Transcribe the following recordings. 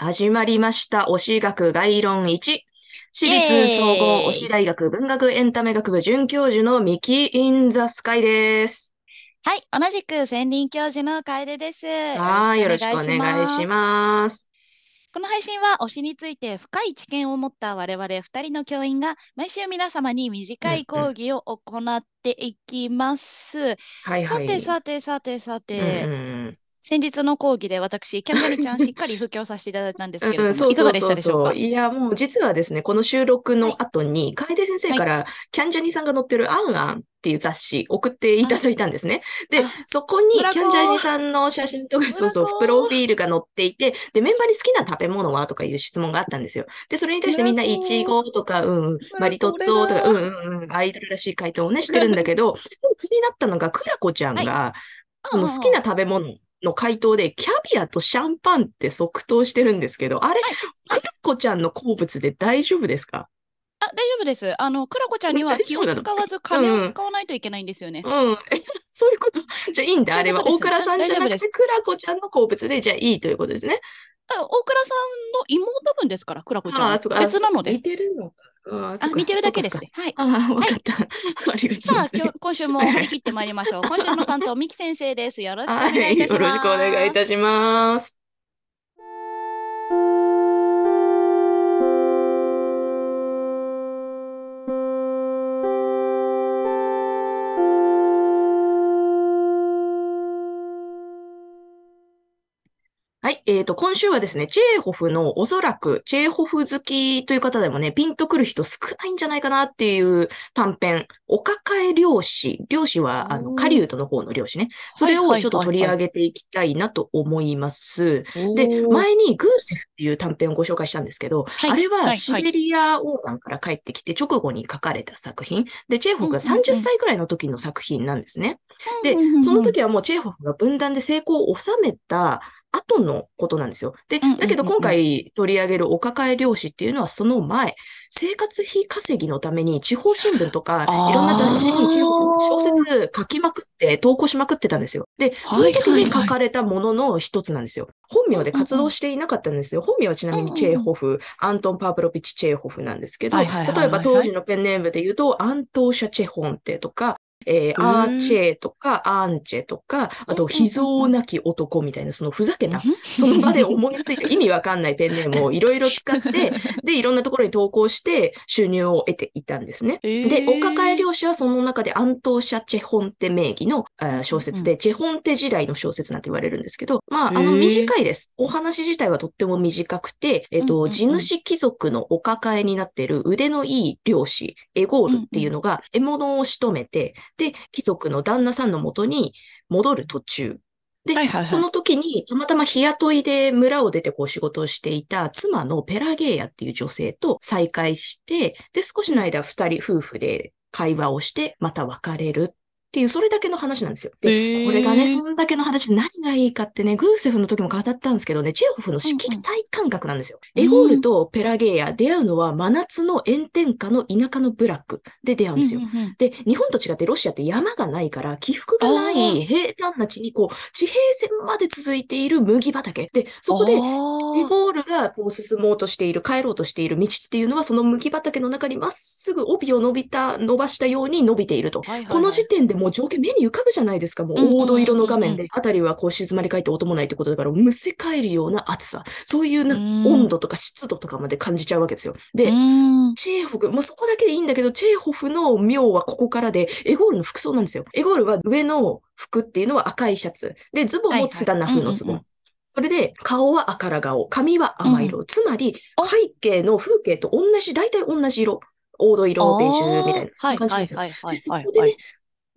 はい、始まりました。推し学概論1。私立総合推し大学文学エンタメ学部准教授のミキ・イン・ザ・スカイです。はい、同じく専任教授の楓です。はい、よろしくお願いしす。ます。この配信は推しについて深い知見を持った我々2人の教員が毎週皆様に短い講義を行っていきます。さてさてさてさて、うんうんうん先日の講義で私、キャンジャニちゃんしっかり布教させていただいたんですけれども、うん、そういかがでしそうそうたでしょうか？そう。いや、もう実はですね、この収録の後に、楓先生から、キャンジャニさんが載ってるアンアンっていう雑誌送っていただいたんですね。であ、そこにキャンジャニさんの写真とか、そうそう、プロフィールが載っていて、で、メンバーに好きな食べ物はとかいう質問があったんですよ。で、それに対してみんな、イチゴとか、うんマリトッツォとか、うんうんうん、アイドルらしい回答をね、してるんだけど、気になったのが、クラコちゃんが、その好きな食べ物の回答で、キャビアとシャンパンって即答してるんですけど、あれ、クラコちゃんの好物で大丈夫ですか？あ、大丈夫です。あの、クラコちゃんには気を使わず金を使わないといけないんですよね。うん。え そういうこと。じゃあいいんだ。あれはそういうことです大倉さんじゃなくて、クラコちゃんの好物で、じゃあいいということですね。あ大倉さんの妹分ですから、クラコちゃんは。ああ、そうか。別なので似。てるのか。ああ、そあ、うか似てるだけですね。はい。ああ、わかった。ありがとうごさあ、今日、今週も張り切ってまいりましょう。今週の担当、ミキ先生です。よろしくお願はいい、いたします。よろしくお願いいたします。はい。えっ、と、今週はですね、チェーホフのおそらく、チェーホフ好きという方でもね、ピンとくる人少ないんじゃないかなっていう短編、お抱え漁師。漁師は、あの、狩人の方の漁師ね。それをちょっと取り上げていきたいなと思います。で、前にグーセフっていう短編をご紹介したんですけど、はいあれはシベリア横断から帰ってきて直後に書かれた作品。で、チェーホフがうんうんうん30歳くらいの時の作品なんですね。でその時はもうチェーホフが分断で成功を収めた後のことなんですよ。でだけど今回取り上げるお抱え漁師っていうのはその前、生活費稼ぎのために地方新聞とかいろんな雑誌に小説書きまくって投稿しまくってたんですよ。で、その時に書かれたものの一つなんですよ。本名で活動していなかったんですよ。本名はちなみにチェーホフ、アントン・パープロピッチ・チェーホフなんですけど、例えば当時のペンネームで言うと、アントーシャ・チェホンテとか、えーうん。アーチェーとか、アンチェとか、あと、秘蔵なき男みたいな、そのふざけた、その場で思いついた 意味わかんないペンネームを いろいろ使って、で、いろんなところに投稿して収入を得ていたんですね。で、お抱え漁師はその中でアントーシャ・チェホンテ名義の小説で、チェホンテ時代の小説なんて言われるんですけど、まあ、あの、短いです。お話自体はとっても短くて、えっと、うんうんうん。地主貴族のお抱えになっている腕のいい漁師、エゴールっていうのが獲物を仕留めて、で、貴族の旦那さんのもとに戻る途中。で、はいはいはいその時にたまたま日雇いで村を出てこう仕事をしていた妻のペラゲーヤっていう女性と再会して、で、少しの間二人夫婦で会話をして、また別れるっていう、それだけの話なんですよ。へで、ーこれがね、そんだけの話、何がいいかってね、グーセフの時も語ったんですけどね、チェーホフの色彩感覚なんですよ。うんエゴールとペラゲーヤ、出会うのは真夏の炎天下の田舎のブラックで出会うんですよ。うんうんうんで、日本と違ってロシアって山がないから、起伏がなあい平坦な地に、こう、地平線まで続いている麦畑。で、そこで、あエーゴールがこう進もうとしている、帰ろうとしている道っていうのは、その麦畑の中にまっすぐ帯を伸びた、伸ばしたように伸びていると。はいはいはいこの時点でもう情景目に浮かぶじゃないですか。もうんうんうんうんう黄土色の画面で、あたりはこう静まり返って音もないってことだから、むせ返るような暑さ。そういうなうん温度とか湿度とかまで感じちゃうわけですよ。で、チェーホフ、もうそこだけでいいんだけど、チェーホフの妙はここからで、エゴールの服装なんですよ。エゴールは上の服っていうのは赤いシャツ。で、ズボンもつがな風のズボン。それで、顔は赤ら顔、髪は甘色。つまりあ、背景の風景と同じ、大体同じ色。黄土色、ベージュみたいな、感じですよ。はいはいでそはいはいこでね、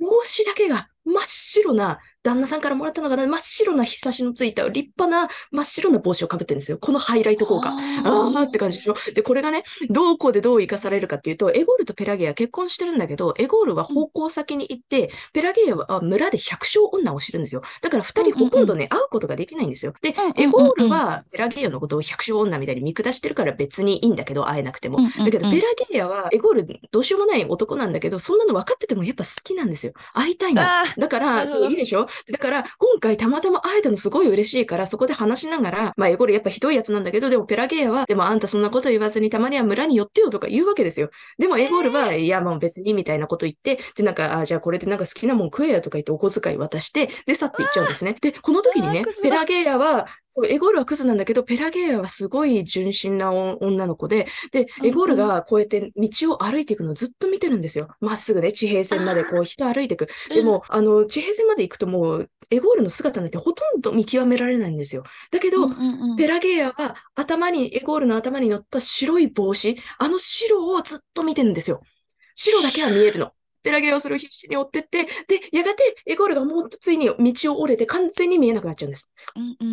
帽子だけが真っ白な、旦那さんからもらったのが真っ白な日差しのついた立派な真っ白な帽子をかぶってるんですよ。このハイライト効果。あーって感じでしょ。で、これがね、どこでどう生かされるかっていうと、エゴールとペラゲア結婚してるんだけど、エゴールは方向先に行って、ペラゲアは村で百姓女をしてるんですよ。だから二人ほとんどね、会うことができないんですよ。でうんうんうんう、んエゴールはペラゲアのことを百姓女みたいに見下してるから別にいいんだけど、会えなくても。うんうんうんだけど、ペラゲアはエゴールどうしようもない男なんだけど、そんなの分かっててもやっぱ好きなんですよ。会いたいの。あだから、そういいでしょだから、今回たまたま会えたのすごい嬉しいから、そこで話しながら、まあ、エゴールやっぱひどいやつなんだけど、でもペラゲーアは、でもあんたそんなこと言わずにたまには村に寄ってよとか言うわけですよ。でもエゴールは、いや、もう別にみたいなこと言って、で、なんか、あ、じゃあこれでなんか好きなもん食えよとか言ってお小遣い渡して、で、去っていっちゃうんですね。で、この時にねペラゲーアは、そう、エゴールはクズなんだけど、ペラゲーアはすごい純真な女の子で、で、エゴールがこうやって道を歩いていくのをずっと見てるんですよ。まっすぐね、地平線までこう人歩いていく。でも、あの、地平線まで行くともう、エゴールの姿なんてほとんど見極められないんですよ。だけど、うんうんうんペラゲーアは頭に、エゴールの頭に乗った白い帽子、あの白をずっと見てるんですよ。白だけは見えるの。ペラゲーアはそれを必死に追ってって、で、やがてエゴールがもうついに道を折れて完全に見えなくなっちゃうんです。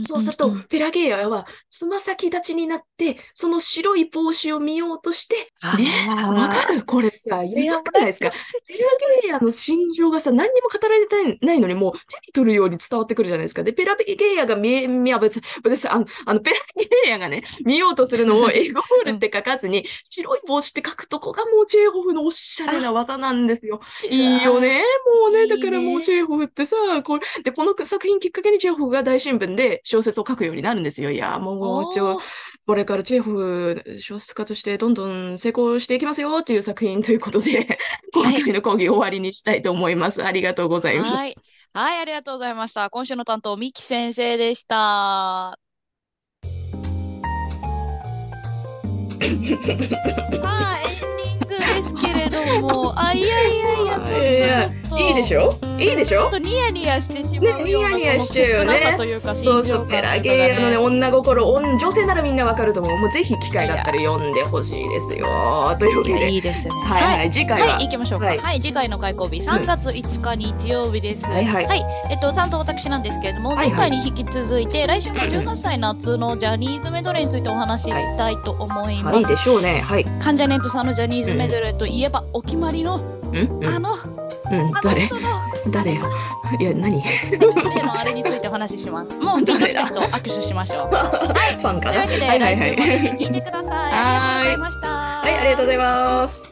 そうすると、ペラゲーアはつま先立ちになって、その白い帽子を見ようとして、ね、わかる？これさ、いやばくないですかペラゲーアの心情がさ、何にも語られてないのに、もう手に取るように伝わってくるじゃないですか。で、ペラゲーアが見え、いや別に、別に、あの、あのペラゲーアがね、見ようとするのを エゴールって書かずに、白い帽子って書くとこがもうチェーホフのおしゃれな技なんですよ。いいよね。もうね、だからもうチェーホフってさ、これ、で、この作品きっかけにチェーホフが大新聞で小説を書くようになるんですよ。いや、もう、ちょ、これからチェーホフ小説家としてどんどん成功していきますよっていう作品ということで、今回の講義終わりにしたいと思います。ありがとうございます。はい。はい、ありがとうございました。今週の担当、ミキ先生でした。さあ、エンディングですけれども、あ、いやいやいや、ちょっと、いやいでしょ？いいでしょ？ちょっとニヤニヤしてしまうような、ねニヤニヤしちゃうよねというか、そうそう、ペラゲーアのね、女心、女女性ならみんなわかると思う。もうぜひ機会があったら読んでほしいですよ。というわけで、いいですね。はいはい、次回は、はい、行きましょうか。は、はいい次回の開講日、3月5日日曜日です。はいはいえっと、担当私なんですけれども、はいはい前回に引き続いて、来週の18歳夏のジャニーズメドレーについてお話ししたいと思います。はい、でしょうね。はい。関ジャネットさんのジャニーズメドレーといえば、お決まりの、うん？うんあの、うん、誰？誰よ？いや、何？例のあれについてお話しします。もう、ピンと握手しましょう。ファンかな？というわけで、はいはい来週もはい。ぜひ聞いてください。ありがとうございました。はい、ありがとうございます。